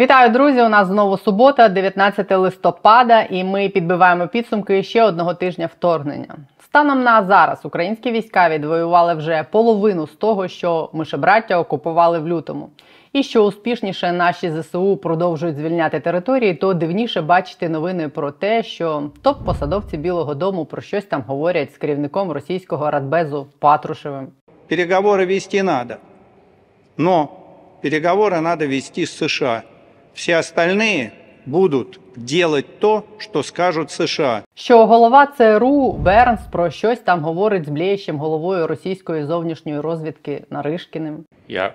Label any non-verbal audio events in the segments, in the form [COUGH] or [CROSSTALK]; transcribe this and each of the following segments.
Вітаю, друзі! У нас знову субота, 19 листопада, і ми підбиваємо підсумки ще одного тижня вторгнення. Станом на зараз українські війська відвоювали вже половину з того, що мишебраття окупували в лютому. І що успішніше наші ЗСУ продовжують звільняти території, то дивніше бачити новини про те, що топ-посадовці Білого Дому про щось там говорять з керівником російського радбезу Патрушевим. Переговоры вести надо, но переговоры надо вести с США. Все остальные будут делать то, что скажут США. Що голова ЦРУ Бернс про щось там говорить з блієщим головою російської зовнішньої розвідки Наришкіним. Я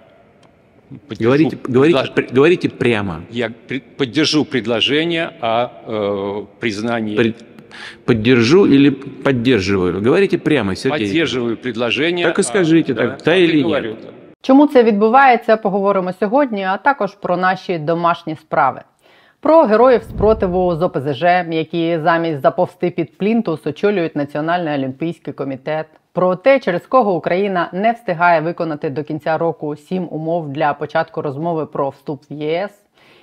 поддержу Говорите, говорите, предлож- пр- говорите прямо. Я при- поддержу предложение о э, признании. При- Поддержу или поддерживаю? Говорите прямо, Сергей. Поддерживаю предложение. Так и о- скажите, так, да и или говорю, да. Чому це відбувається, поговоримо сьогодні, а також про наші домашні справи. Про героїв спротиву з ОПЗЖ, які замість заповзти під плінтус очолюють Національний олімпійський комітет. Про те, через кого Україна не встигає виконати до кінця року сім умов для початку розмови про вступ в ЄС,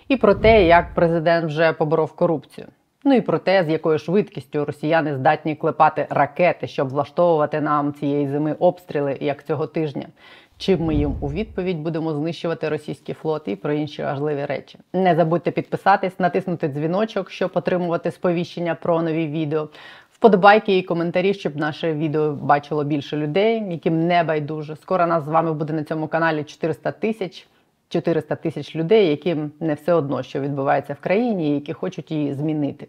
і про те, як президент вже поборов корупцію. Ну і про те, з якою швидкістю росіяни здатні клепати ракети, щоб влаштовувати нам цієї зими обстріли, як цього тижня. Чим ми їм у відповідь будемо знищувати російський флот і про інші важливі речі. Не забудьте підписатись, натиснути дзвіночок, щоб отримувати сповіщення про нові відео. Вподобайки і коментарі, щоб наше відео бачило більше людей, яким не байдуже. Скоро нас з вами буде на цьому каналі 400 тисяч. 400 тисяч людей, яким не все одно, що відбувається в країні, і які хочуть її змінити.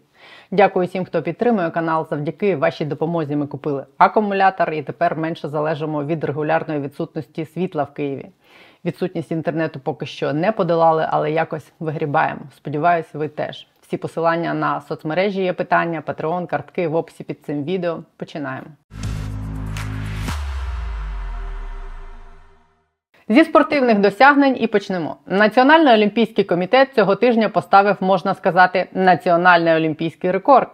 Дякую всім, хто підтримує канал. Завдяки вашій допомозі ми купили акумулятор і тепер менше залежимо від регулярної відсутності світла в Києві. Відсутність інтернету поки що не подолали, але якось вигрібаємо. Сподіваюся, ви теж. Всі посилання на соцмережі є питання, Patreon, картки в описі під цим відео. Починаємо. Зі спортивних досягнень і почнемо. Національний олімпійський комітет цього тижня поставив, можна сказати, національний олімпійський рекорд.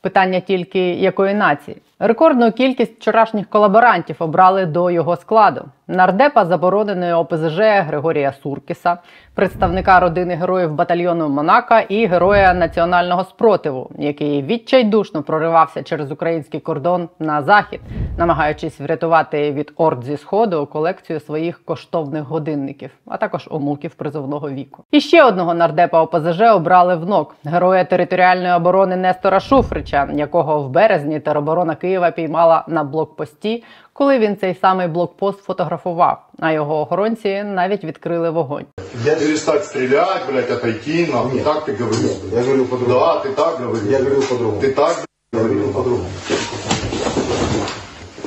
Питання тільки якої нації. Рекордну кількість вчорашніх колаборантів обрали до його складу. Нардепа забороненої ОПЗЖ Григорія Суркіса, представника родини героїв батальйону Монака і героя національного спротиву, який відчайдушно проривався через український кордон на захід, намагаючись врятувати від орд зі сходу колекцію своїх коштовних годинників, а також омулків призовного віку. І ще одного нардепа ОПЗЖ обрали в НОК героя територіальної оборони Нестора Шуфрича, якого в березні тероборона Києва піймала на блокпості, коли він цей самий блокпост фотографував. А його охоронці навіть відкрили вогонь. Я перестать стрелять, блядь, отойти, нахуй. Так ты говорил. Я говорил по-другому. Да, ты так говорил. Я говорил по-другому. Ты так говорил по-другому.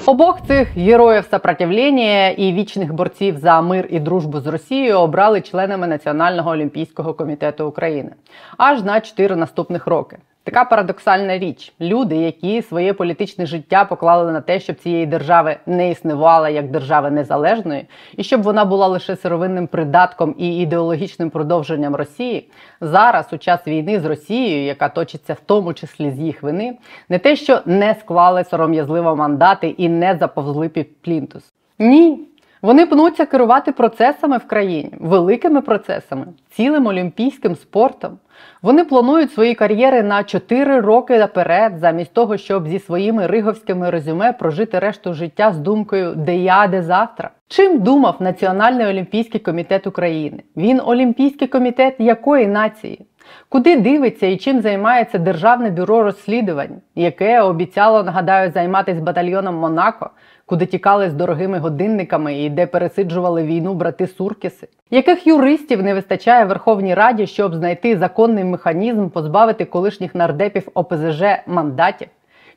Обох цих героїв сопротивлення і вічних борців за мир і дружбу з Росією обрали членами Національного олімпійського комітету України аж на чотири наступних роки. Така парадоксальна річ: люди, які своє політичне життя поклали на те, щоб цієї держави не існувала як держави незалежної, і щоб вона була лише сировинним придатком і ідеологічним продовженням Росії, зараз у час війни з Росією, яка точиться в тому числі з їх вини, не те, що не склали сором'язливо мандати і не заповзли під плінтус. Ні. Вони пнуться керувати процесами в країні, великими процесами, цілим олімпійським спортом. Вони планують свої кар'єри на 4 роки наперед, замість того, щоб зі своїми риговськими резюме прожити решту життя з думкою де я, де завтра. Чим думав Національний олімпійський комітет України? Він олімпійський комітет якої нації? Куди дивиться і чим займається Державне бюро розслідувань, яке обіцяло, нагадаю, займатися батальйоном Монако, куди тікали з дорогими годинниками і де пересиджували війну брати Суркіси? Яких юристів не вистачає Верховній Раді, щоб знайти законний механізм позбавити колишніх нардепів ОПЗЖ мандатів?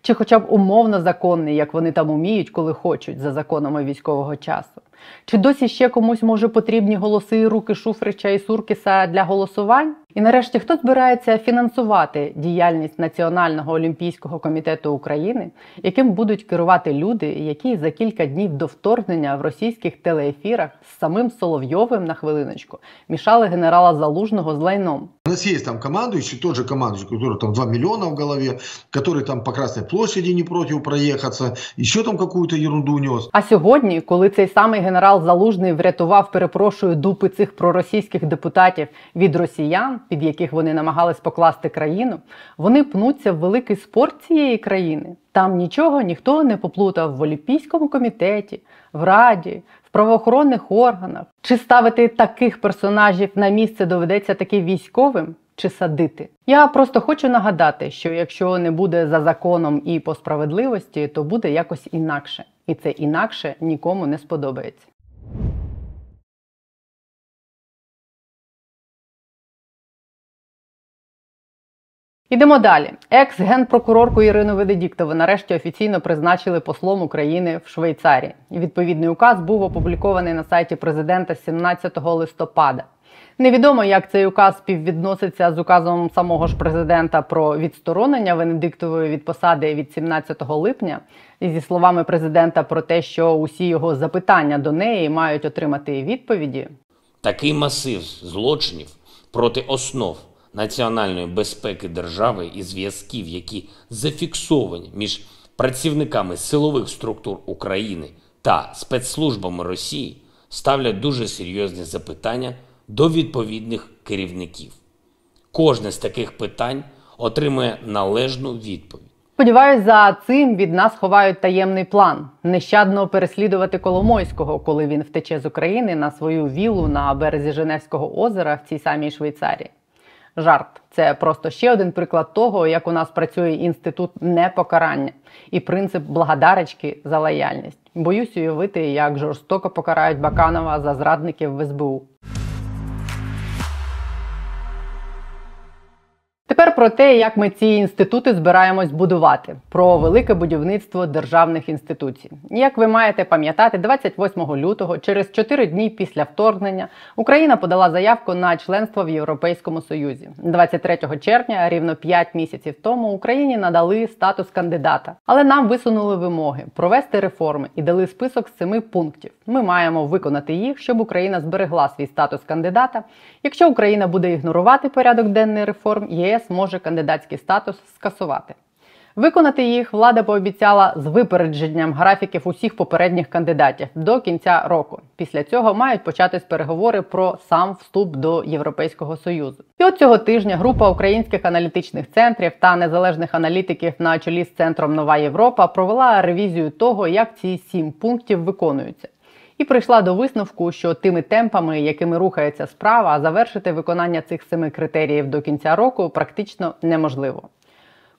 Чи хоча б умовно законний, як вони там уміють, коли хочуть, за законами військового часу? Чи досі ще комусь може потрібні голоси руки Шуфрича і Суркіса для голосувань? І нарешті хто збирається фінансувати діяльність Національного олімпійського комітету України, яким будуть керувати люди, які за кілька днів до вторгнення в російських телеефірах з самим Соловйовим на хвилиночку мішали генерала Залужного з лайном? У нас есть там командующий, тот же командующий, который там 2 миллиона в голове, который там по Красной площади не против проехаться, еще там какую-то ерунду нес. А сьогодні, коли цей самий генерал Залужний врятував, перепрошую, дупи цих проросійських депутатів від росіян, під яких вони намагались покласти країну, вони пнуться в великий спорт цієї країни. Там нічого ніхто не поплутав в Олімпійському комітеті, в Раді, в правоохоронних органах. Чи ставити таких персонажів на місце доведеться таки військовим? Чи садити? Я просто хочу нагадати, що якщо не буде за законом і по справедливості, то буде якось інакше, і це інакше нікому не сподобається. Ідемо далі. Екс-генпрокурорку Ірину Венедіктову нарешті офіційно призначили послом України в Швейцарії. Відповідний указ був опублікований на сайті президента 17 листопада. Невідомо, як цей указ співвідноситься з указом самого ж президента про відсторонення Венедиктової від посади від 17 липня, і зі словами президента про те, що усі його запитання до неї мають отримати відповіді. Такий масив злочинів проти основ національної безпеки держави і зв'язків, які зафіксовані між працівниками силових структур України та спецслужбами Росії, ставлять дуже серйозні запитання до відповідних керівників. Кожне з таких питань отримує належну відповідь. Сподіваюсь, за цим від нас ховають таємний план нещадно переслідувати Коломойського, коли він втече з України на свою віллу на березі Женевського озера в цій самій Швейцарії. Жарт це просто ще один приклад того, як у нас працює інститут непокарання і принцип благодарочки за лояльність. Боюсь уявити, як жорстоко покарають Баканова за зрадників в СБУ. Про те, як ми ці інститути збираємось будувати, про велике будівництво державних інституцій. Як ви маєте пам'ятати, 28 лютого, через 4 дні після вторгнення, Україна подала заявку на членство в Європейському Союзі. 23 червня, рівно 5 місяців тому, Україні надали статус кандидата, але нам висунули вимоги провести реформи і дали список з семи пунктів. Ми маємо виконати їх, щоб Україна зберегла свій статус кандидата. Якщо Україна буде ігнорувати порядок денний реформ, ЄС може кандидатський статус скасувати. Виконати їх влада пообіцяла з випередженням графіків усіх попередніх кандидатів до кінця року. Після цього мають початись переговори про сам вступ до Європейського союзу. І от цього тижня група українських аналітичних центрів та незалежних аналітиків на чолі з центром Нова Європа провела ревізію того, як ці сім пунктів виконуються. І прийшла до висновку, що тими темпами, якими рухається справа, завершити виконання цих семи критеріїв до кінця року практично неможливо.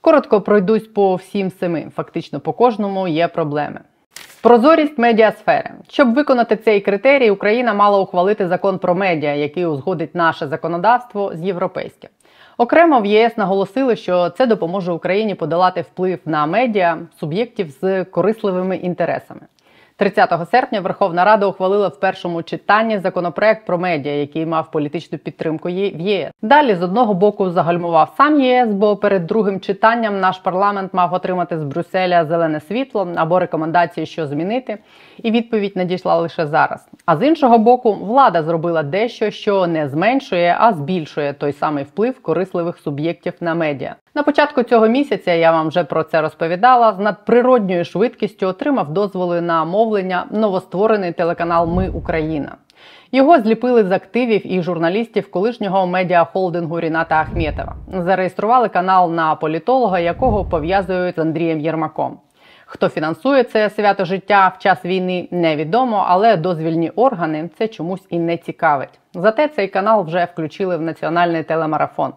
Коротко пройдусь по всім семи, фактично по кожному є проблеми. Прозорість медіасфери. Щоб виконати цей критерій, Україна мала ухвалити закон про медіа, який узгодить наше законодавство з європейським. Окремо в ЄС наголосили, що це допоможе Україні подолати вплив на медіа суб'єктів з корисливими інтересами. 30 серпня Верховна Рада ухвалила в першому читанні законопроект про медіа, який мав політичну підтримку в ЄС. Далі з одного боку загальмував сам ЄС, бо перед другим читанням наш парламент мав отримати з Брюсселя зелене світло або рекомендації, що змінити, і відповідь надійшла лише зараз. А з іншого боку, влада зробила дещо, що не зменшує, а збільшує той самий вплив корисливих суб'єктів на медіа. На початку цього місяця я вам вже про це розповідала. З надприродньою швидкістю отримав дозволи на мовлення новостворений телеканал Ми Україна. Його зліпили з активів і журналістів колишнього медіахолдингу Ріната Ахметова. Зареєстрували канал на політолога, якого пов'язують з Андрієм Єрмаком. Хто фінансує це свято життя в час війни, невідомо, але дозвільні органи це чомусь і не цікавить. Зате цей канал вже включили в національний телемарафон.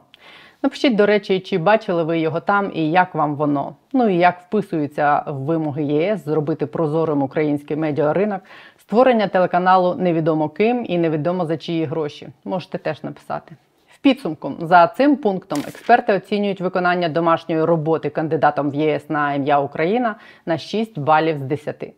Напишіть, до речі, чи бачили ви його там і як вам воно? Ну і як вписуються в вимоги ЄС зробити прозорим український медіаринок, створення телеканалу невідомо ким і невідомо за чиї гроші. Можете теж написати. В підсумку за цим пунктом експерти оцінюють виконання домашньої роботи кандидатом в ЄС на ім'я Україна на 6 балів з 10.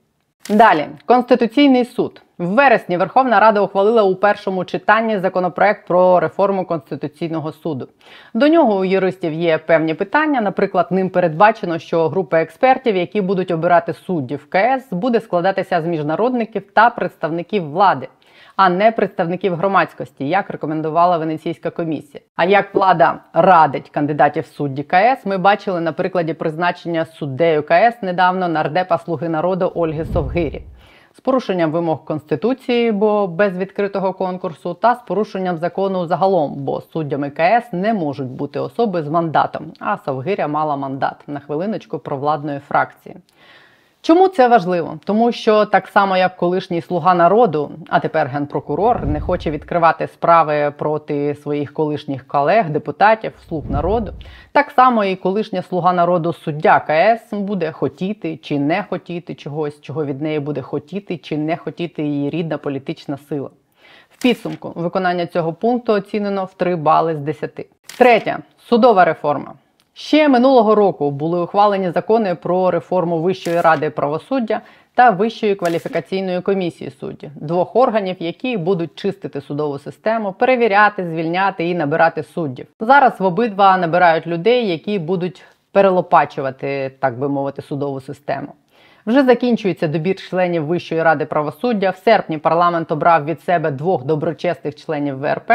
Далі Конституційний суд в вересні Верховна Рада ухвалила у першому читанні законопроект про реформу конституційного суду. До нього у юристів є певні питання. Наприклад, ним передбачено, що група експертів, які будуть обирати суддів КС, буде складатися з міжнародників та представників влади. А не представників громадськості, як рекомендувала Венеційська комісія. А як влада радить кандидатів судді КС, ми бачили на прикладі призначення суддею КС недавно нардепа Слуги народу Ольги Совгирі. З порушенням вимог конституції, бо без відкритого конкурсу, та з порушенням закону загалом, бо суддями КС не можуть бути особи з мандатом. А Совгиря мала мандат на хвилиночку провладної фракції. Чому це важливо? Тому що так само, як колишній слуга народу, а тепер генпрокурор не хоче відкривати справи проти своїх колишніх колег, депутатів, слуг народу, так само і колишня слуга народу суддя КС буде хотіти чи не хотіти чогось, чого від неї буде хотіти чи не хотіти її рідна політична сила. В підсумку виконання цього пункту оцінено в 3 бали з 10. Третє судова реформа. Ще минулого року були ухвалені закони про реформу Вищої ради правосуддя та Вищої кваліфікаційної комісії суддів, двох органів, які будуть чистити судову систему, перевіряти, звільняти і набирати суддів. Зараз в обидва набирають людей, які будуть перелопачувати, так би мовити, судову систему. Вже закінчується добір членів Вищої ради правосуддя. В серпні парламент обрав від себе двох доброчесних членів ВРП,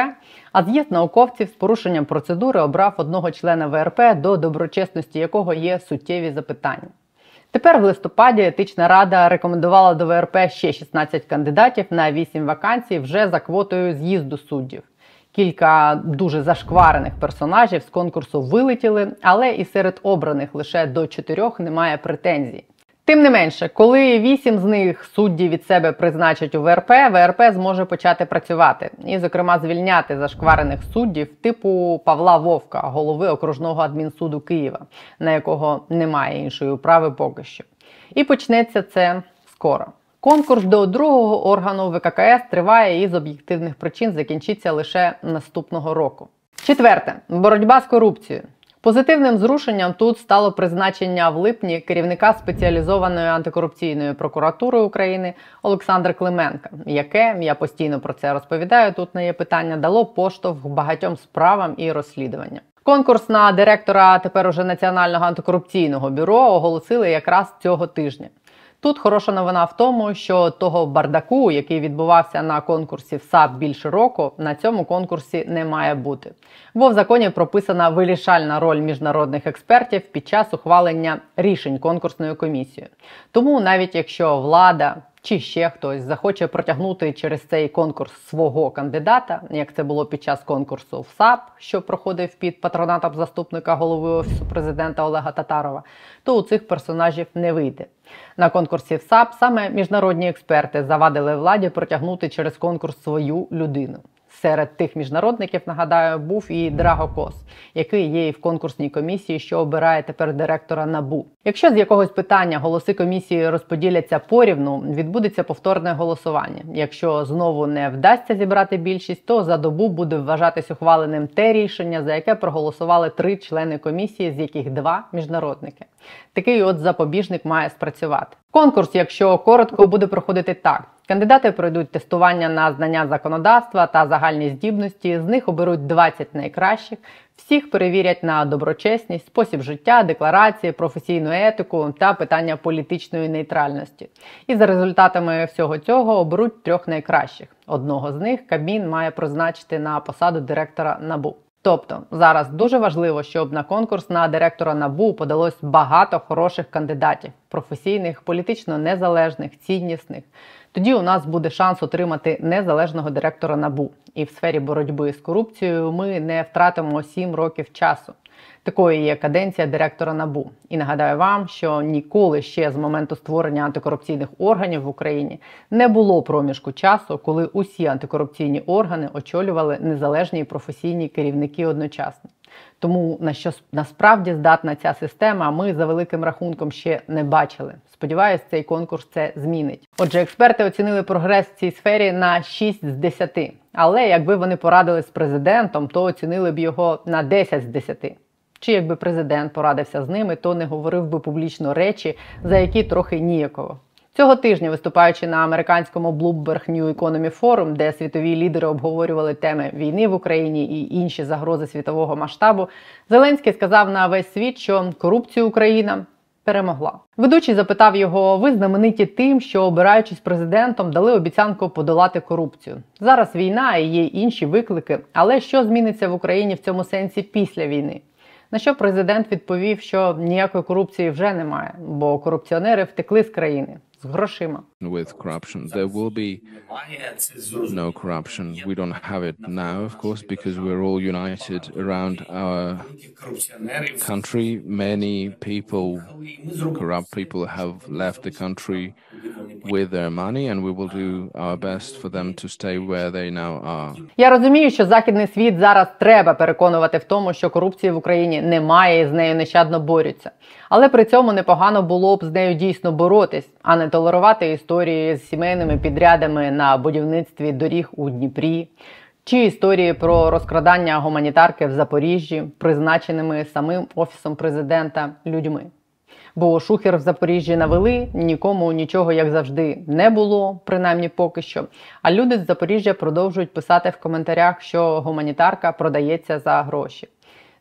а з'їзд науковців з порушенням процедури обрав одного члена ВРП, до доброчесності якого є суттєві запитання. Тепер в листопаді етична рада рекомендувала до ВРП ще 16 кандидатів на 8 вакансій вже за квотою з'їзду суддів. Кілька дуже зашкварених персонажів з конкурсу вилетіли, але і серед обраних лише до чотирьох немає претензій. Тим не менше, коли вісім з них судді від себе призначать у ВРП, ВРП зможе почати працювати і, зокрема, звільняти зашкварених суддів типу Павла Вовка, голови окружного адмінсуду Києва, на якого немає іншої управи поки що. І почнеться це скоро. Конкурс до другого органу ВККС триває і з об'єктивних причин закінчиться лише наступного року. Четверте боротьба з корупцією. Позитивним зрушенням тут стало призначення в липні керівника спеціалізованої антикорупційної прокуратури України Олександра Клименка, яке я постійно про це розповідаю. Тут не є питання, дало поштовх багатьом справам і розслідуванням. Конкурс на директора тепер уже Національного антикорупційного бюро оголосили якраз цього тижня. Тут хороша новина в тому, що того бардаку, який відбувався на конкурсі в САП більше року, на цьому конкурсі не має бути. Бо в законі прописана вирішальна роль міжнародних експертів під час ухвалення рішень конкурсної комісії. Тому навіть якщо влада чи ще хтось захоче протягнути через цей конкурс свого кандидата, як це було під час конкурсу в САП, що проходив під патронатом заступника голови офісу президента Олега Татарова, то у цих персонажів не вийде. На конкурсі в САП саме міжнародні експерти завадили владі протягнути через конкурс свою людину. Серед тих міжнародників, нагадаю, був і Драго Кос, який є і в конкурсній комісії, що обирає тепер директора набу. Якщо з якогось питання голоси комісії розподіляться порівну, відбудеться повторне голосування. Якщо знову не вдасться зібрати більшість, то за добу буде вважатись ухваленим те рішення, за яке проголосували три члени комісії, з яких два міжнародники. Такий от запобіжник має спрацювати. Конкурс, якщо коротко, буде проходити так. Кандидати пройдуть тестування на знання законодавства та загальні здібності. З них оберуть 20 найкращих. Всіх перевірять на доброчесність, спосіб життя, декларації, професійну етику та питання політичної нейтральності. І за результатами всього цього оберуть трьох найкращих. Одного з них Кабмін має призначити на посаду директора НАБУ. Тобто зараз дуже важливо, щоб на конкурс на директора набу подалось багато хороших кандидатів, професійних, політично незалежних, ціннісних. Тоді у нас буде шанс отримати незалежного директора набу. І в сфері боротьби з корупцією ми не втратимо 7 років часу. Такою є каденція директора набу. І нагадаю вам, що ніколи ще з моменту створення антикорупційних органів в Україні не було проміжку часу, коли усі антикорупційні органи очолювали незалежні професійні керівники одночасно. Тому на що насправді здатна ця система, ми за великим рахунком ще не бачили. Сподіваюсь, цей конкурс це змінить. Отже, експерти оцінили прогрес в цій сфері на 6 з 10. Але якби вони порадили з президентом, то оцінили б його на 10 з 10. Чи якби президент порадився з ними, то не говорив би публічно речі, за які трохи ніяково. Цього тижня, виступаючи на американському Bloomberg New Economy Forum, де світові лідери обговорювали теми війни в Україні і інші загрози світового масштабу, Зеленський сказав на весь світ, що корупцію Україна перемогла. Ведучий запитав його: ви знамениті тим, що обираючись президентом, дали обіцянку подолати корупцію. Зараз війна і є інші виклики, але що зміниться в Україні в цьому сенсі після війни? На що президент відповів, що ніякої корупції вже немає, бо корупціонери втекли з країни з грошима. With corruption. There will be no corruption. We don't have it now, of course, because we're all united around our country. Many people, corrupt people, have left the country with their money, and we will do our best for them to stay where they now are. Я розумію, що західний світ зараз треба переконувати в тому, що корупції в Україні немає і з нею нещадно борються. Але при цьому непогано було б з нею дійсно боротись, а не толерувати історії з сімейними підрядами на будівництві доріг у Дніпрі. Чи історії про розкрадання гуманітарки в Запоріжжі, призначеними самим офісом президента людьми. Бо шухер в Запоріжжі навели, нікому нічого, як завжди, не було, принаймні поки що. А люди з Запоріжжя продовжують писати в коментарях, що гуманітарка продається за гроші.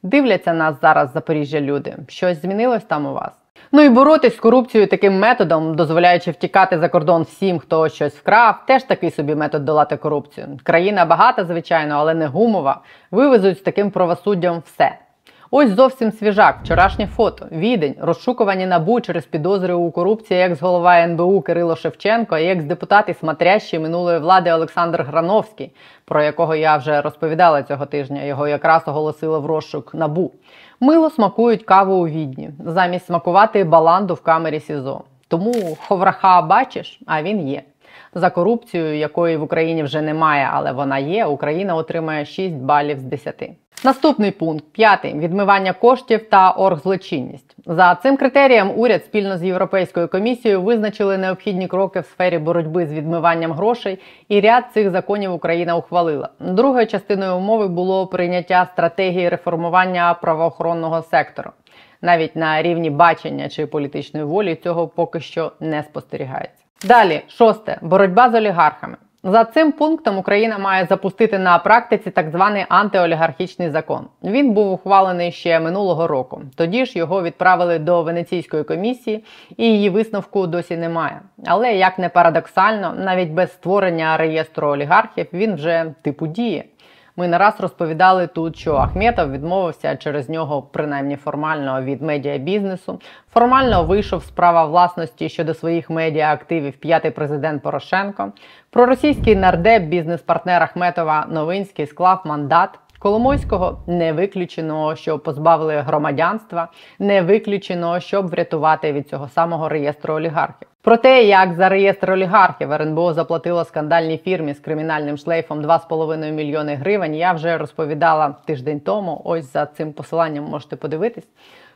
Дивляться нас зараз Запоріжжя люди. Щось змінилось там у вас? Ну і боротись з корупцією таким методом, дозволяючи втікати за кордон всім, хто щось вкрав, теж такий собі метод долати корупцію. Країна багата, звичайно, але не гумова. Вивезуть з таким правосуддям все. Ось зовсім свіжак, вчорашнє фото. Відень, розшукувані набу через підозри у корупції екс-голова НБУ Кирило Шевченко і екс-депутат і смотрящий минулої влади Олександр Грановський, про якого я вже розповідала цього тижня. Його якраз оголосили в розшук набу. Мило смакують каву у відні, замість смакувати баланду в камері СІЗО. Тому ховраха бачиш, а він є. За корупцію, якої в Україні вже немає, але вона є, Україна отримає 6 балів з 10. Наступний пункт п'ятий відмивання коштів та оргзлочинність. За цим критерієм уряд спільно з Європейською комісією визначили необхідні кроки в сфері боротьби з відмиванням грошей, і ряд цих законів Україна ухвалила. Другою частиною умови було прийняття стратегії реформування правоохоронного сектору. Навіть на рівні бачення чи політичної волі цього поки що не спостерігається. Далі, шосте боротьба з олігархами. За цим пунктом Україна має запустити на практиці так званий антиолігархічний закон. Він був ухвалений ще минулого року. Тоді ж його відправили до Венеційської комісії, і її висновку досі немає. Але як не парадоксально, навіть без створення реєстру олігархів він вже типу діє. Ми не раз розповідали тут, що Ахметов відмовився через нього, принаймні формально, від медіабізнесу. Формально вийшов з права власності щодо своїх медіа-активів п'ятий президент Порошенко. Проросійський нардеп, бізнес-партнер Ахметова Новинський склав мандат. Коломойського не виключено, що позбавили громадянства, не виключено, щоб врятувати від цього самого реєстру олігархів. Про те, як за реєстр олігархів РНБО заплатило скандальній фірмі з кримінальним шлейфом 2,5 мільйони гривень, я вже розповідала тиждень тому. Ось за цим посиланням можете подивитись.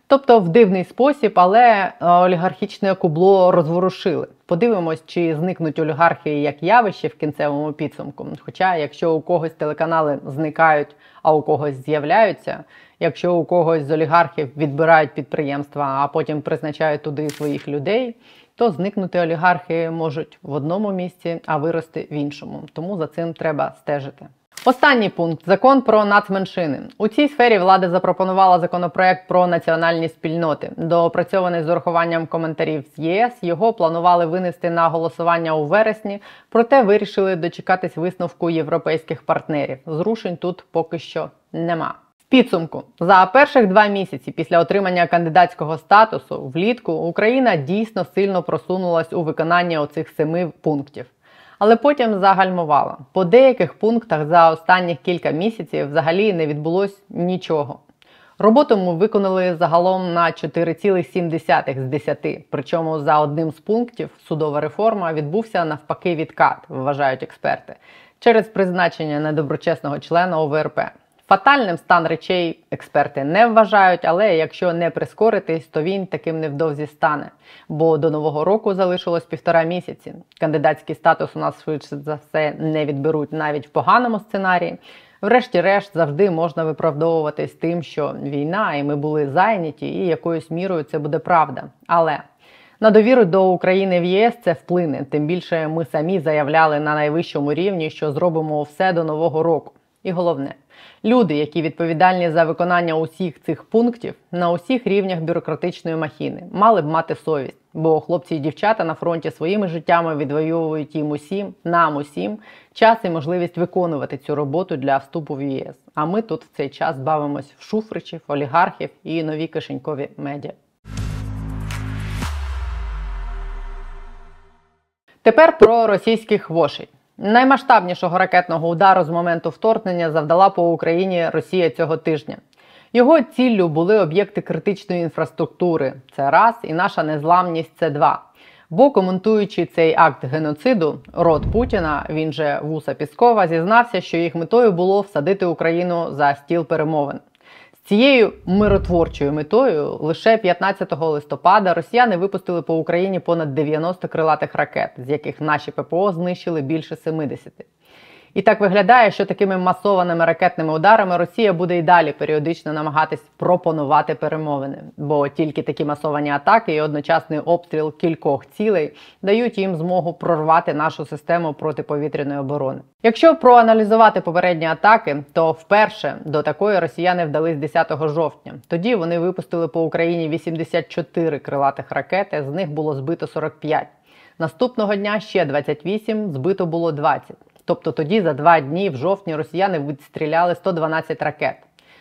Тобто в дивний спосіб, але е, олігархічне кубло розворушили. Подивимось, чи зникнуть олігархи як явище в кінцевому підсумку. Хоча, якщо у когось телеканали зникають, а у когось з'являються, якщо у когось з олігархів відбирають підприємства, а потім призначають туди своїх людей, то зникнути олігархи можуть в одному місці, а вирости в іншому. Тому за цим треба стежити. Останній пункт закон про нацменшини. У цій сфері влада запропонувала законопроект про національні спільноти. Доопрацьований з урахуванням коментарів з ЄС. Його планували винести на голосування у вересні, проте вирішили дочекатись висновку європейських партнерів. Зрушень тут поки що нема. Підсумку за перших два місяці після отримання кандидатського статусу влітку Україна дійсно сильно просунулась у виконанні оцих семи пунктів але потім загальмувала. По деяких пунктах за останніх кілька місяців взагалі не відбулось нічого. Роботу ми виконали загалом на 4,7 з 10. Причому за одним з пунктів судова реформа відбувся навпаки відкат, вважають експерти, через призначення недоброчесного члена ОВРП. Фатальним стан речей експерти не вважають, але якщо не прискоритись, то він таким невдовзі стане. Бо до нового року залишилось півтора місяці. Кандидатський статус у нас швидше за все не відберуть навіть в поганому сценарії. Врешті-решт завжди можна виправдовуватись тим, що війна, і ми були зайняті, і якоюсь мірою це буде правда. Але на довіру до України в ЄС це вплине. Тим більше ми самі заявляли на найвищому рівні, що зробимо все до нового року. І головне, Люди, які відповідальні за виконання усіх цих пунктів на усіх рівнях бюрократичної махіни, мали б мати совість, бо хлопці і дівчата на фронті своїми життями відвоюють їм усім, нам усім час і можливість виконувати цю роботу для вступу в ЄС. А ми тут в цей час бавимось в шуфричів, олігархів і нові кишенькові медіа. Тепер про російських вошей. Наймасштабнішого ракетного удару з моменту вторгнення завдала по Україні Росія цього тижня. Його ціллю були об'єкти критичної інфраструктури. Це раз, і наша незламність це два. Бо коментуючи цей акт геноциду, род Путіна, він же Вуса Піскова, зізнався, що їх метою було всадити Україну за стіл перемовин. Цією миротворчою метою лише 15 листопада росіяни випустили по Україні понад 90 крилатих ракет, з яких наші ППО знищили більше 70. І так виглядає, що такими масованими ракетними ударами Росія буде і далі періодично намагатись пропонувати перемовини, бо тільки такі масовані атаки і одночасний обстріл кількох цілей дають їм змогу прорвати нашу систему протиповітряної оборони. Якщо проаналізувати попередні атаки, то вперше до такої росіяни вдались 10 жовтня. Тоді вони випустили по Україні 84 крилатих ракети, з них було збито 45. Наступного дня ще 28, збито було 20. Тобто тоді за два дні в жовтні росіяни відстріляли 112 ракет.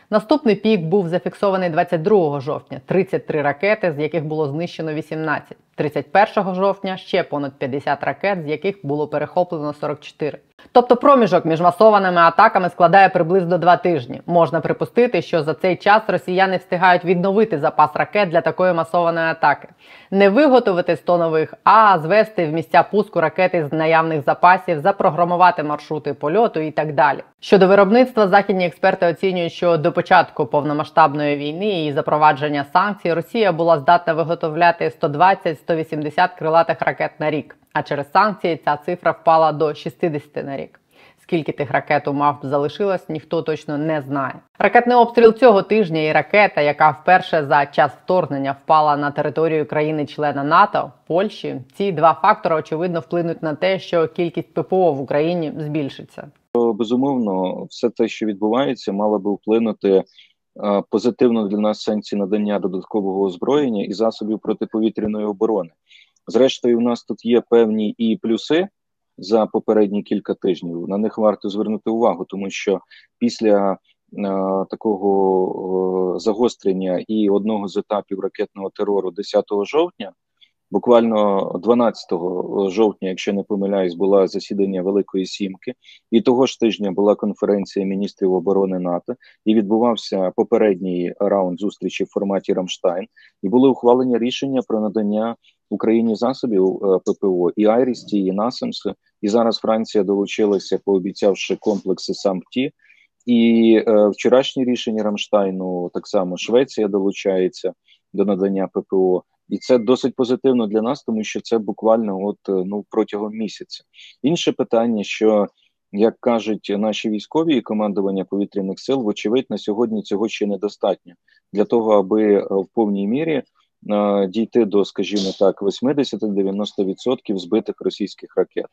Наступний пік був зафіксований 22 жовтня 33 ракети, з яких було знищено 18. 31 жовтня ще понад 50 ракет, з яких було перехоплено 44. Тобто проміжок між масованими атаками складає приблизно два тижні. Можна припустити, що за цей час росіяни встигають відновити запас ракет для такої масованої атаки, не виготовити 100 нових, а звести в місця пуску ракети з наявних запасів, запрограмувати маршрути польоту і так далі. Щодо виробництва, західні експерти оцінюють, що до початку повномасштабної війни і запровадження санкцій Росія була здатна виготовляти 120-180 крилатих ракет на рік. А через санкції ця цифра впала до 60 на рік. Скільки тих ракет у мавп залишилось, ніхто точно не знає. Ракетний обстріл цього тижня і ракета, яка вперше за час вторгнення впала на територію країни-члена НАТО Польщі. Ці два фактори очевидно вплинуть на те, що кількість ППО в Україні збільшиться. Безумовно, все те, що відбувається, мало би вплинути позитивно для нас сенсі надання додаткового озброєння і засобів протиповітряної оборони. Зрештою, у нас тут є певні і плюси за попередні кілька тижнів. На них варто звернути увагу, тому що після е, такого е, загострення і одного з етапів ракетного терору 10 жовтня. Буквально 12 жовтня, якщо не помиляюсь, була засідання Великої Сімки, і того ж тижня була конференція міністрів оборони НАТО, і відбувався попередній раунд зустрічі в форматі Рамштайн, і були ухвалені рішення про надання Україні засобів е, ППО і IRIS-T, і NASAMS. І зараз Франція долучилася, пообіцявши комплекси SAMP/T. І е, вчорашнє рішення Рамштайну так само Швеція долучається до надання ППО. І це досить позитивно для нас, тому що це буквально от е, ну протягом місяця. Інше питання, що як кажуть наші військові і командування повітряних сил, вочевидь, на сьогодні цього ще недостатньо для того, аби е, в повній мірі е, дійти до, скажімо так, 80-90% збитих російських ракет.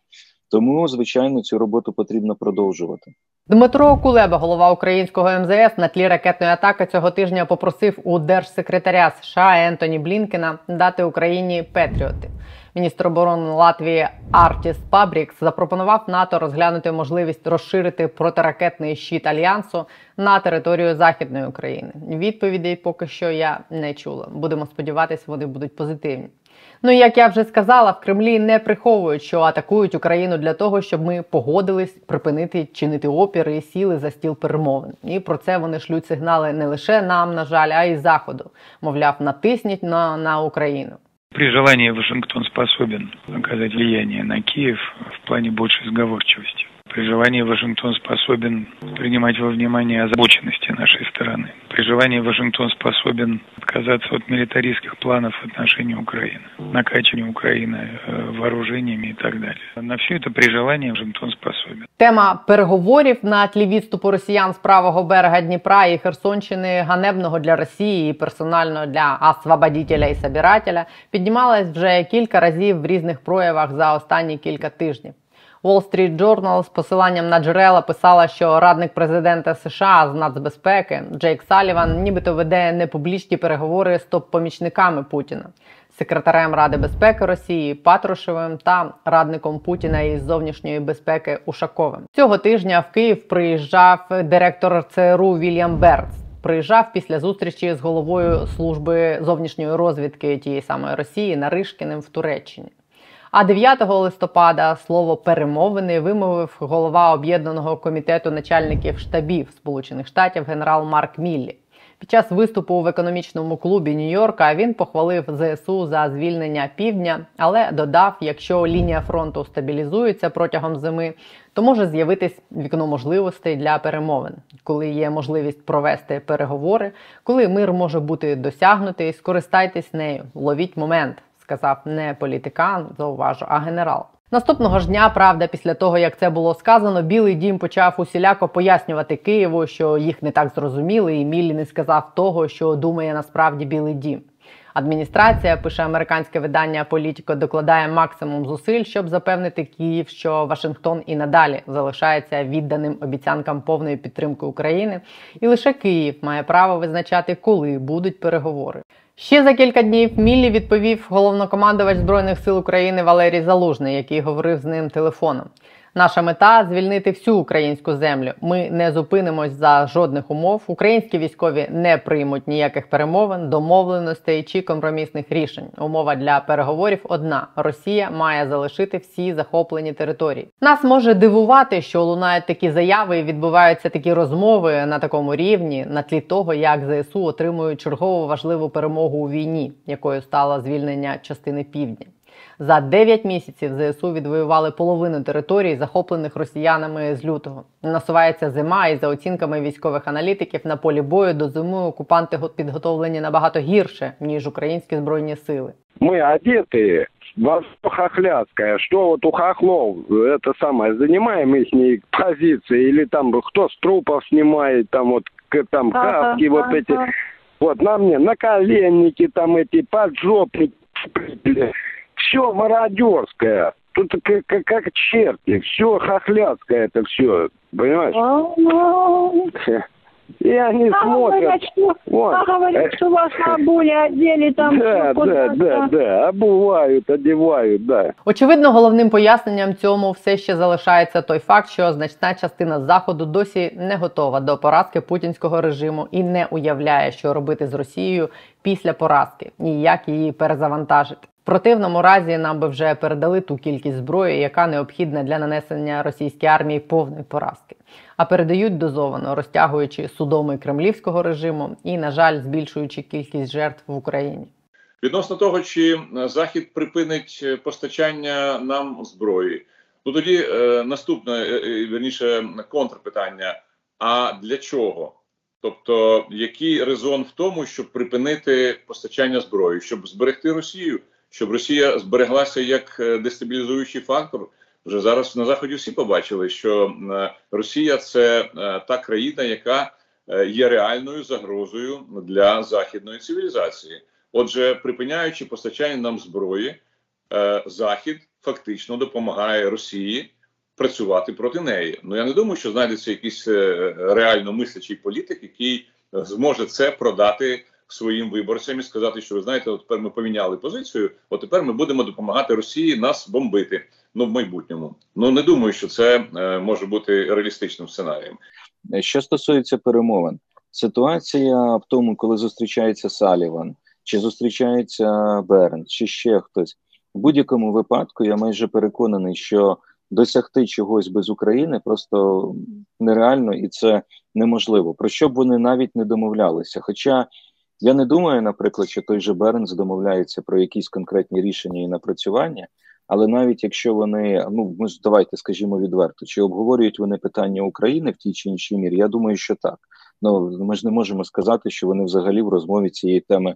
Тому, звичайно, цю роботу потрібно продовжувати. Дмитро Кулеба, голова українського МЗС, на тлі ракетної атаки цього тижня попросив у держсекретаря США Ентоні Блінкена дати Україні Петріоти. Міністр оборони Латвії Артіс Пабрікс запропонував НАТО розглянути можливість розширити протиракетний щит альянсу на територію західної України. Відповідей поки що я не чула. Будемо сподіватися, вони будуть позитивні. Ну як я вже сказала, в Кремлі не приховують, що атакують Україну для того, щоб ми погодились припинити чинити опір і сіли за стіл перемовин. І про це вони шлють сигнали не лише нам, на жаль, а й заходу. Мовляв, натисніть на, на Україну. При желании Вашингтон способен оказать влияние на Киев в плане большей сговорчивости. При желании Вашингтон способен принимать во внимание озабоченности нашей стороны При желании Вашингтон способен отказаться от милитаристских планов в отношении Украины, накачивания Украины э, вооружениями и так далее. На все это при желании Вашингтон способен. Тема переговорів на тлі відступу росіян з правого берега Дніпра і Херсонщини ганебного для Росії і персонально для освободителя і собирателя піднімалась вже кілька разів в різних проявах за останні кілька тижнів. Wall Street Journal з посиланням на джерела писала, що радник президента США з нацбезпеки Джейк Саліван нібито веде непублічні переговори з топ-помічниками Путіна, секретарем Ради безпеки Росії Патрушевим та радником Путіна із зовнішньої безпеки Ушаковим. Цього тижня в Київ приїжджав директор ЦРУ Вільям Берц. Приїжджав після зустрічі з головою служби зовнішньої розвідки тієї самої Росії Наришкіним в Туреччині. А 9 листопада слово перемовини вимовив голова об'єднаного комітету начальників штабів Сполучених Штатів генерал Марк Міллі. Під час виступу в економічному клубі Нью-Йорка він похвалив ЗСУ за звільнення півдня, але додав, якщо лінія фронту стабілізується протягом зими, то може з'явитись вікно можливостей для перемовин, коли є можливість провести переговори, коли мир може бути досягнутий, скористайтесь нею, ловіть момент сказав не політикан, зауважу, а генерал. Наступного ж дня, правда, після того як це було сказано, Білий Дім почав усіляко пояснювати Києву, що їх не так зрозуміли, і Міллі не сказав того, що думає насправді Білий Дім. Адміністрація пише американське видання Політіко докладає максимум зусиль, щоб запевнити Київ, що Вашингтон і надалі залишається відданим обіцянкам повної підтримки України, і лише Київ має право визначати, коли будуть переговори. Ще за кілька днів Міллі відповів головнокомандувач збройних сил України Валерій Залужний, який говорив з ним телефоном. Наша мета звільнити всю українську землю. Ми не зупинимось за жодних умов. Українські військові не приймуть ніяких перемовин, домовленостей чи компромісних рішень. Умова для переговорів одна: Росія має залишити всі захоплені території. Нас може дивувати, що лунають такі заяви і відбуваються такі розмови на такому рівні, на тлі того, як ЗСУ отримують чергову важливу перемогу у війні, якою стало звільнення частини півдня. За 9 місяців ЗСУ відвоювали половину територій, захоплених росіянами з лютого. Насувається зима, і за оцінками військових аналітиків на полі бою до зими окупанти підготовлені набагато гірше ніж українські збройні сили. Ми одеті во все хохляцкое, что вот у хохлов это самое, занимаем их позиции, или там кто с трупов снимает, там вот там каски вот эти, вот на мне наколенники, там эти поджопники, все мародерское. Тут как, как, как черти, все хохляцкое это все, понимаешь? [LAUGHS] И они а смотрят. Говорят, что, вот. а говорят, что вас [LAUGHS] на бабули одели там. Да, да, да, да, обувають, одівають, да. Очевидно, головним поясненням цьому все ще залишається той факт, що значна частина заходу досі не готова до поразки путінського режиму і не уявляє, що робити з Росією після поразки, і як її перезавантажити. Противному разі нам би вже передали ту кількість зброї, яка необхідна для нанесення російській армії повної поразки, а передають дозовано, розтягуючи судоми кремлівського режиму і, на жаль, збільшуючи кількість жертв в Україні. Відносно того, чи захід припинить постачання нам зброї, ну тоді е, наступне е, е верніше контрпитання: а для чого? Тобто, який резон в тому, щоб припинити постачання зброї, щоб зберегти Росію? Щоб Росія збереглася як е, дестабілізуючий фактор. Вже зараз на заході всі побачили, що е, Росія це е, та країна, яка є реальною загрозою для західної цивілізації. Отже, припиняючи постачання нам зброї, захід фактично допомагає Росії працювати проти неї. Ну я не думаю, що знайдеться якийсь реально мислячий політик, який зможе це продати своїм виборцям і сказати, що ви знаєте, от тепер ми поміняли позицію. От тепер ми будемо допомагати Росії нас бомбити. Ну в майбутньому. Ну не думаю, що це е, може бути реалістичним сценарієм. Що стосується перемовин, ситуація в тому, коли зустрічається Саліван, чи зустрічається Берн, чи ще хтось в будь-якому випадку, я майже переконаний, що досягти чогось без України просто нереально і це неможливо. Про що б вони навіть не домовлялися. Хоча я не думаю, наприклад, що той же Бернс домовляється про якісь конкретні рішення і напрацювання, але навіть якщо вони, ну ми ж давайте скажімо відверто, чи обговорюють вони питання України в тій чи іншій мірі, я думаю, що так. Ну ми ж не можемо сказати, що вони взагалі в розмові цієї теми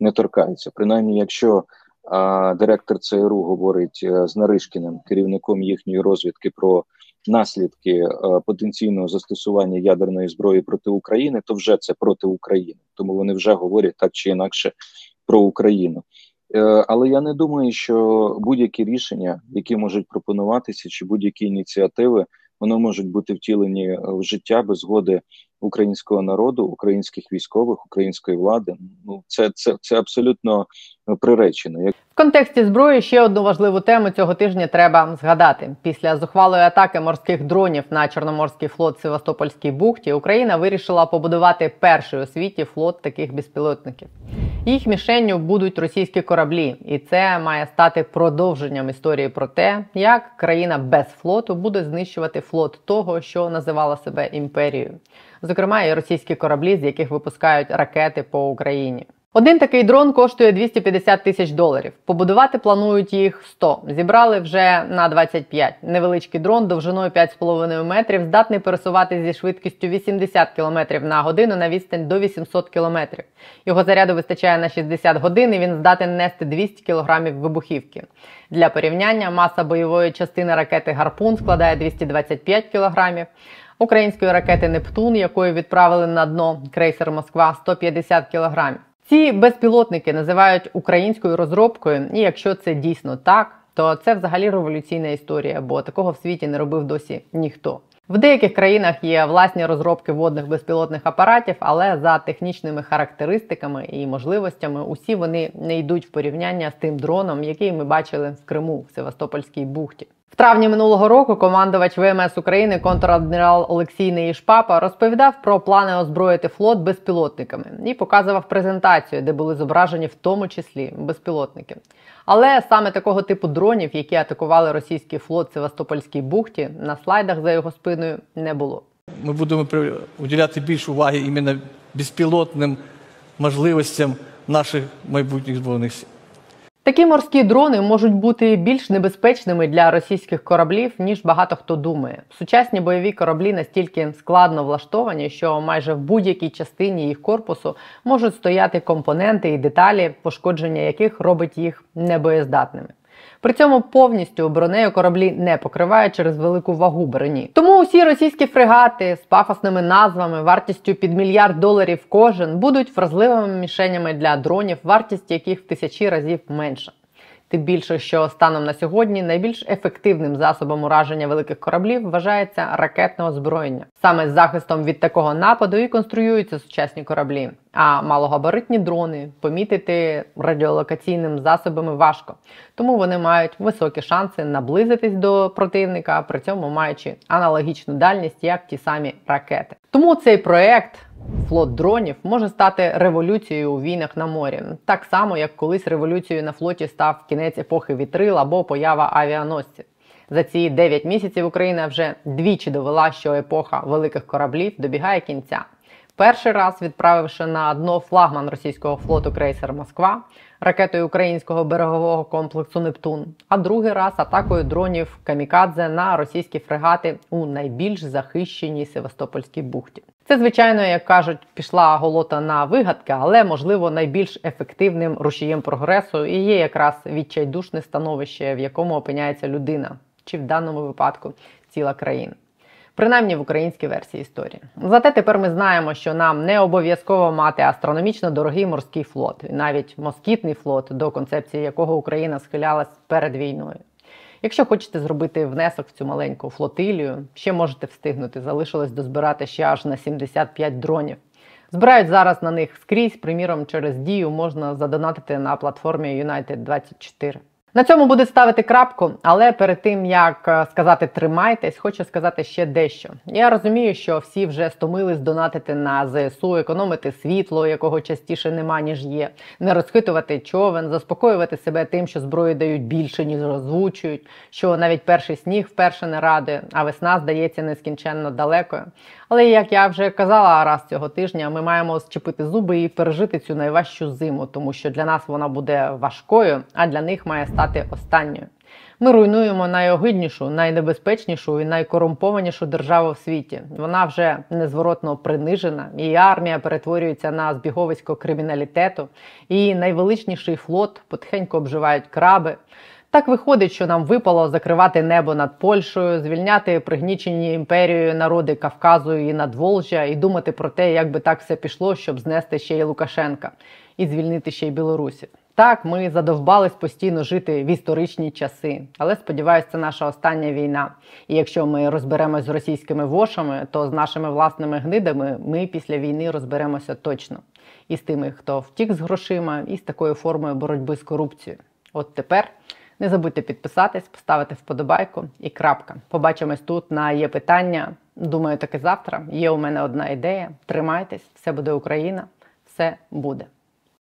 не торкаються. Принаймні, якщо а, директор ЦРУ говорить а, е, з Наришкіним, керівником їхньої розвідки, про наслідки е, потенційного застосування ядерної зброї проти України, то вже це проти України, тому вони вже говорять так чи інакше про Україну. Е, але я не думаю, що будь-які рішення, які можуть пропонуватися, чи будь-які ініціативи, вони можуть бути втілені в життя без згоди українського народу, українських військових, української влади. Ну це це, це абсолютно приречено. В контексті зброї ще одну важливу тему цього тижня треба згадати. Після зухвалої атаки морських дронів на Чорноморський флот Севастопольській бухті Україна вирішила побудувати перший у світі флот таких безпілотників. Їх мішенню будуть російські кораблі, і це має стати продовженням історії про те, як країна без флоту буде знищувати флот того, що називала себе імперією, зокрема і російські кораблі, з яких випускають ракети по Україні. Один такий дрон коштує 250 тисяч доларів. Побудувати планують їх 100. Зібрали вже на 25. Невеличкий дрон довжиною 5,5 метрів здатний пересувати зі швидкістю 80 км на годину на відстань до 800 км. Його заряду вистачає на 60 годин і він здатен нести 200 кг вибухівки. Для порівняння маса бойової частини ракети Гарпун складає 225 кг. Української ракети Нептун, якою відправили на дно крейсер Москва 150 кг. Ці безпілотники називають українською розробкою, і якщо це дійсно так, то це взагалі революційна історія, бо такого в світі не робив досі ніхто. В деяких країнах є власні розробки водних безпілотних апаратів, але за технічними характеристиками і можливостями усі вони не йдуть в порівняння з тим дроном, який ми бачили в Криму в Севастопольській бухті. В травні минулого року командувач ВМС України контрадмірал Олексій Неїшпапа розповідав про плани озброїти флот безпілотниками і показував презентацію, де були зображені в тому числі безпілотники. Але саме такого типу дронів, які атакували російський флот Севастопольській бухті, на слайдах за його спиною не було. Ми будемо уділяти більше уваги іменно безпілотним можливостям наших майбутніх збройних сил. Такі морські дрони можуть бути більш небезпечними для російських кораблів, ніж багато хто думає. Сучасні бойові кораблі настільки складно влаштовані, що майже в будь-якій частині їх корпусу можуть стояти компоненти і деталі, пошкодження яких робить їх небоєздатними. При цьому повністю бронею кораблі не покривають через велику вагу броні. Тому усі російські фрегати з пафосними назвами, вартістю під мільярд доларів кожен, будуть вразливими мішенями для дронів, вартість яких в тисячі разів менша. Тим більше, що станом на сьогодні найбільш ефективним засобом ураження великих кораблів вважається ракетне озброєння. Саме з захистом від такого нападу і конструюються сучасні кораблі. А малогабаритні дрони помітити радіолокаційними засобами важко, тому вони мають високі шанси наблизитись до противника, при цьому маючи аналогічну дальність, як ті самі ракети. Тому цей проект Флот дронів може стати революцією у війнах на морі, так само як колись революцією на флоті став кінець епохи вітрил або поява авіаносців. За ці 9 місяців Україна вже двічі довела, що епоха великих кораблів добігає кінця. Перший раз відправивши на дно флагман російського флоту крейсер Москва ракетою українського берегового комплексу Нептун, а другий раз атакою дронів Камікадзе на російські фрегати у найбільш захищеній Севастопольській бухті. Це, звичайно, як кажуть, пішла голота на вигадки, але можливо найбільш ефективним рушієм прогресу і є якраз відчайдушне становище, в якому опиняється людина, чи в даному випадку ціла країна. Принаймні в українській версії історії. Зате тепер ми знаємо, що нам не обов'язково мати астрономічно дорогий морський флот, і навіть москітний флот, до концепції якого Україна схилялась перед війною. Якщо хочете зробити внесок в цю маленьку флотилію, ще можете встигнути. Залишилось дозбирати ще аж на 75 дронів. Збирають зараз на них скрізь, приміром, через дію можна задонатити на платформі United 24. На цьому буде ставити крапку, але перед тим як е, сказати тримайтесь, хочу сказати ще дещо. Я розумію, що всі вже стомились донатити на ЗСУ, економити світло, якого частіше нема, ніж є, не розхитувати човен, заспокоювати себе тим, що зброю дають більше, ніж розвучують, що навіть перший сніг вперше не радує, а весна здається нескінченно далекою. Але як я вже казала раз цього тижня, ми маємо зчепити зуби і пережити цю найважчу зиму, тому що для нас вона буде важкою, а для них має стати останньою. Ми руйнуємо найогиднішу, найнебезпечнішу і найкорумпованішу державу в світі. Вона вже незворотно принижена, її армія перетворюється на збіговисько криміналітету, і найвеличніший флот потихеньку обживають краби. Так виходить, що нам випало закривати небо над Польщею, звільняти пригнічені імперією народи Кавказу і Надволжя, і думати про те, як би так все пішло, щоб знести ще й Лукашенка і звільнити ще й Білорусі. Так, ми задовбались постійно жити в історичні часи, але сподіваюся, це наша остання війна. І якщо ми розберемось з російськими вошами, то з нашими власними гнидами ми після війни розберемося точно. І з тими, хто втік з грошима, і з такою формою боротьби з корупцією. От тепер не забудьте підписатись, поставити вподобайку і крапка. Побачимось тут на є питання. Думаю, таки завтра. Є у мене одна ідея. Тримайтесь, все буде Україна, все буде.